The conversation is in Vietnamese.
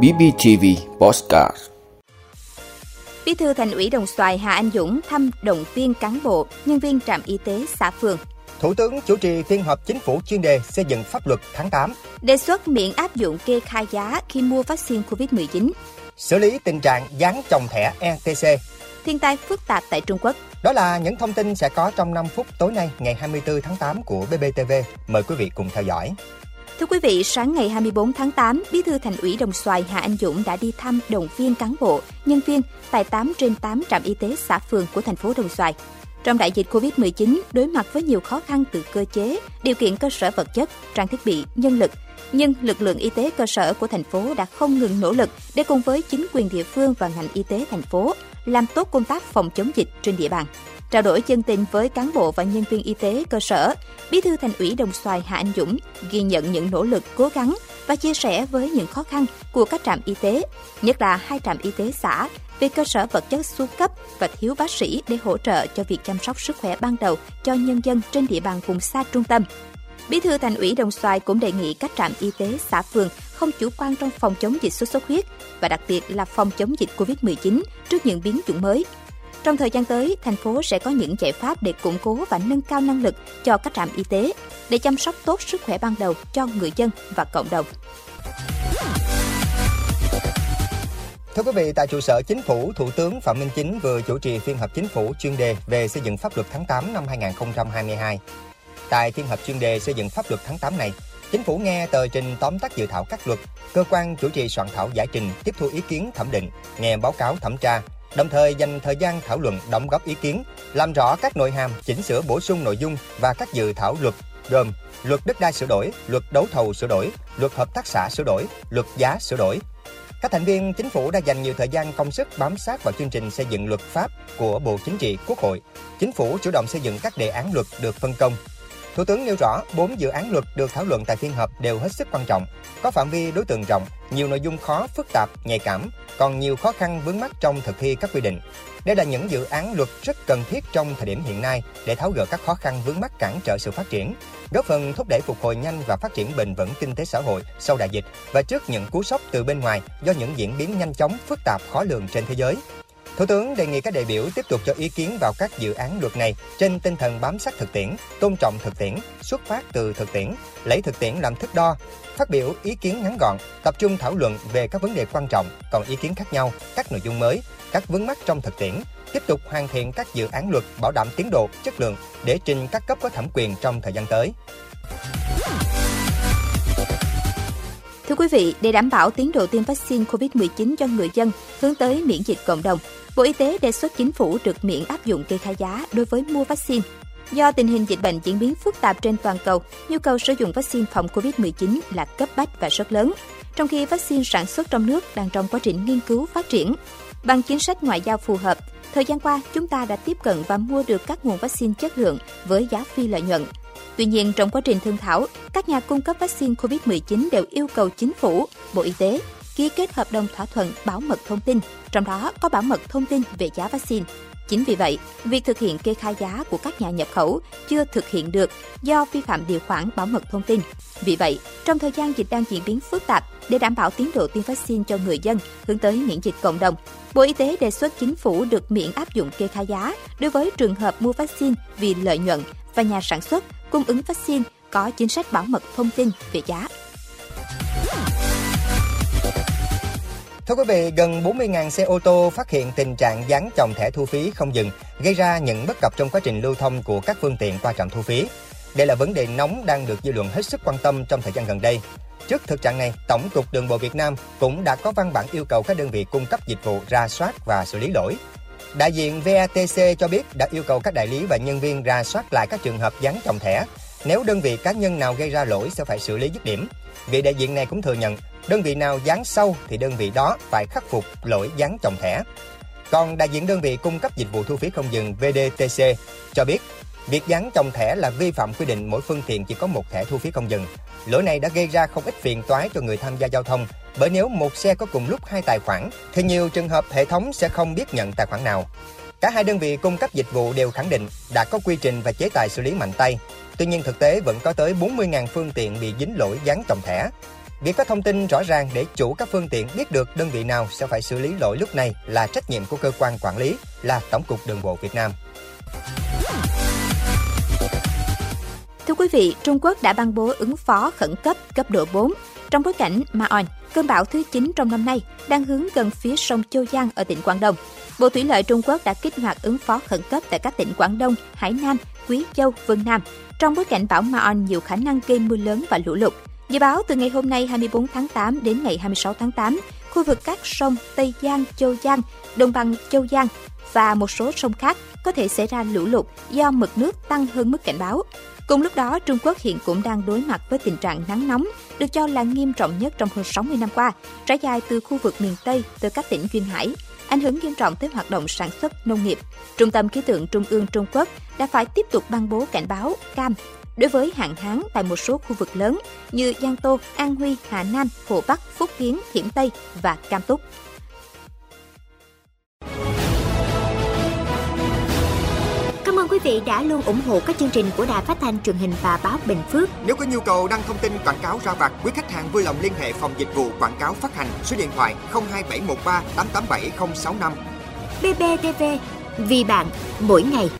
BBTV Postcard Bí thư Thành ủy Đồng Xoài Hà Anh Dũng thăm động viên cán bộ, nhân viên trạm y tế xã phường. Thủ tướng chủ trì phiên họp chính phủ chuyên đề xây dựng pháp luật tháng 8. Đề xuất miễn áp dụng kê khai giá khi mua vaccine COVID-19. Xử lý tình trạng dán trồng thẻ ETC. Thiên tai phức tạp tại Trung Quốc. Đó là những thông tin sẽ có trong 5 phút tối nay ngày 24 tháng 8 của BBTV. Mời quý vị cùng theo dõi. Thưa quý vị, sáng ngày 24 tháng 8, Bí thư Thành ủy Đồng Xoài Hà Anh Dũng đã đi thăm động viên cán bộ, nhân viên tại 8 trên 8 trạm y tế xã phường của thành phố Đồng Xoài. Trong đại dịch COVID-19, đối mặt với nhiều khó khăn từ cơ chế, điều kiện cơ sở vật chất, trang thiết bị, nhân lực, nhưng lực lượng y tế cơ sở của thành phố đã không ngừng nỗ lực để cùng với chính quyền địa phương và ngành y tế thành phố làm tốt công tác phòng chống dịch trên địa bàn. Trao đổi chân tình với cán bộ và nhân viên y tế cơ sở, Bí thư Thành ủy Đồng Xoài Hạ Anh Dũng ghi nhận những nỗ lực cố gắng và chia sẻ với những khó khăn của các trạm y tế, nhất là hai trạm y tế xã về cơ sở vật chất xuống cấp và thiếu bác sĩ để hỗ trợ cho việc chăm sóc sức khỏe ban đầu cho nhân dân trên địa bàn vùng xa trung tâm. Bí thư Thành ủy Đồng Xoài cũng đề nghị các trạm y tế xã phường không chủ quan trong phòng chống dịch sốt xuất huyết và đặc biệt là phòng chống dịch COVID-19 trước những biến chủng mới. Trong thời gian tới, thành phố sẽ có những giải pháp để củng cố và nâng cao năng lực cho các trạm y tế để chăm sóc tốt sức khỏe ban đầu cho người dân và cộng đồng. Thưa quý vị, tại trụ sở chính phủ, Thủ tướng Phạm Minh Chính vừa chủ trì phiên họp chính phủ chuyên đề về xây dựng pháp luật tháng 8 năm 2022. Tại phiên họp chuyên đề xây dựng pháp luật tháng 8 này, Chính phủ nghe tờ trình tóm tắt dự thảo các luật, cơ quan chủ trì soạn thảo giải trình tiếp thu ý kiến thẩm định, nghe báo cáo thẩm tra, đồng thời dành thời gian thảo luận đóng góp ý kiến, làm rõ các nội hàm, chỉnh sửa bổ sung nội dung và các dự thảo luật gồm luật đất đai sửa đổi, luật đấu thầu sửa đổi, luật hợp tác xã sửa đổi, luật giá sửa đổi. Các thành viên chính phủ đã dành nhiều thời gian công sức bám sát vào chương trình xây dựng luật pháp của Bộ Chính trị, Quốc hội. Chính phủ chủ động xây dựng các đề án luật được phân công, Thủ tướng nêu rõ, bốn dự án luật được thảo luận tại phiên họp đều hết sức quan trọng, có phạm vi đối tượng rộng, nhiều nội dung khó, phức tạp, nhạy cảm, còn nhiều khó khăn vướng mắt trong thực thi các quy định. Đây là những dự án luật rất cần thiết trong thời điểm hiện nay để tháo gỡ các khó khăn vướng mắt cản trở sự phát triển, góp phần thúc đẩy phục hồi nhanh và phát triển bền vững kinh tế xã hội sau đại dịch và trước những cú sốc từ bên ngoài do những diễn biến nhanh chóng, phức tạp, khó lường trên thế giới. Thủ tướng đề nghị các đại biểu tiếp tục cho ý kiến vào các dự án luật này trên tinh thần bám sát thực tiễn, tôn trọng thực tiễn, xuất phát từ thực tiễn, lấy thực tiễn làm thước đo, phát biểu ý kiến ngắn gọn, tập trung thảo luận về các vấn đề quan trọng, còn ý kiến khác nhau, các nội dung mới, các vướng mắc trong thực tiễn, tiếp tục hoàn thiện các dự án luật bảo đảm tiến độ, chất lượng để trình các cấp có thẩm quyền trong thời gian tới. Thưa quý vị, để đảm bảo tiến độ tiêm vaccine COVID-19 cho người dân hướng tới miễn dịch cộng đồng, Bộ Y tế đề xuất chính phủ được miễn áp dụng kê khai giá đối với mua vaccine. Do tình hình dịch bệnh diễn biến phức tạp trên toàn cầu, nhu cầu sử dụng vaccine phòng COVID-19 là cấp bách và rất lớn, trong khi vaccine sản xuất trong nước đang trong quá trình nghiên cứu phát triển. Bằng chính sách ngoại giao phù hợp, thời gian qua chúng ta đã tiếp cận và mua được các nguồn vaccine chất lượng với giá phi lợi nhuận. Tuy nhiên, trong quá trình thương thảo, các nhà cung cấp vaccine COVID-19 đều yêu cầu chính phủ, Bộ Y tế ký kết hợp đồng thỏa thuận bảo mật thông tin, trong đó có bảo mật thông tin về giá vaccine. Chính vì vậy, việc thực hiện kê khai giá của các nhà nhập khẩu chưa thực hiện được do vi phạm điều khoản bảo mật thông tin. Vì vậy, trong thời gian dịch đang diễn biến phức tạp, để đảm bảo tiến độ tiêm vaccine cho người dân hướng tới miễn dịch cộng đồng, Bộ Y tế đề xuất chính phủ được miễn áp dụng kê khai giá đối với trường hợp mua vaccine vì lợi nhuận và nhà sản xuất cung ứng vaccine có chính sách bảo mật thông tin về giá. Thưa quý vị, gần 40.000 xe ô tô phát hiện tình trạng dán chồng thẻ thu phí không dừng, gây ra những bất cập trong quá trình lưu thông của các phương tiện qua trạm thu phí. Đây là vấn đề nóng đang được dư luận hết sức quan tâm trong thời gian gần đây. Trước thực trạng này, Tổng cục Đường bộ Việt Nam cũng đã có văn bản yêu cầu các đơn vị cung cấp dịch vụ ra soát và xử lý lỗi. Đại diện VATC cho biết đã yêu cầu các đại lý và nhân viên ra soát lại các trường hợp dán chồng thẻ. Nếu đơn vị cá nhân nào gây ra lỗi sẽ phải xử lý dứt điểm. Vị đại diện này cũng thừa nhận Đơn vị nào dán sâu thì đơn vị đó phải khắc phục lỗi dán chồng thẻ. Còn đại diện đơn vị cung cấp dịch vụ thu phí không dừng VDTC cho biết, việc dán chồng thẻ là vi phạm quy định mỗi phương tiện chỉ có một thẻ thu phí không dừng. Lỗi này đã gây ra không ít phiền toái cho người tham gia giao thông, bởi nếu một xe có cùng lúc hai tài khoản thì nhiều trường hợp hệ thống sẽ không biết nhận tài khoản nào. Cả hai đơn vị cung cấp dịch vụ đều khẳng định đã có quy trình và chế tài xử lý mạnh tay. Tuy nhiên thực tế vẫn có tới 40.000 phương tiện bị dính lỗi dán chồng thẻ. Việc có thông tin rõ ràng để chủ các phương tiện biết được đơn vị nào sẽ phải xử lý lỗi lúc này là trách nhiệm của cơ quan quản lý là Tổng cục Đường bộ Việt Nam. Thưa quý vị, Trung Quốc đã ban bố ứng phó khẩn cấp cấp độ 4 trong bối cảnh Ma-on, cơn bão thứ 9 trong năm nay, đang hướng gần phía sông Châu Giang ở tỉnh Quảng Đông. Bộ Thủy lợi Trung Quốc đã kích hoạt ứng phó khẩn cấp tại các tỉnh Quảng Đông, Hải Nam, Quý Châu, Vân Nam trong bối cảnh bão Ma-on nhiều khả năng gây mưa lớn và lũ lụt. Dự báo từ ngày hôm nay 24 tháng 8 đến ngày 26 tháng 8, khu vực các sông Tây Giang, Châu Giang, Đồng bằng Châu Giang và một số sông khác có thể xảy ra lũ lụt do mực nước tăng hơn mức cảnh báo. Cùng lúc đó, Trung Quốc hiện cũng đang đối mặt với tình trạng nắng nóng, được cho là nghiêm trọng nhất trong hơn 60 năm qua, trải dài từ khu vực miền Tây tới các tỉnh duyên hải, ảnh hưởng nghiêm trọng tới hoạt động sản xuất nông nghiệp. Trung tâm khí tượng Trung ương Trung Quốc đã phải tiếp tục ban bố cảnh báo cam đối với hạn hán tại một số khu vực lớn như Giang Tô, An Huy, Hà Nam, Hồ Bắc, Phúc Kiến, Thiểm Tây và Cam Túc. Cảm ơn quý vị đã luôn ủng hộ các chương trình của Đài Phát thanh truyền hình và báo Bình Phước. Nếu có nhu cầu đăng thông tin quảng cáo ra vặt, quý khách hàng vui lòng liên hệ phòng dịch vụ quảng cáo phát hành số điện thoại 02713 887065. BBTV, vì bạn, mỗi ngày.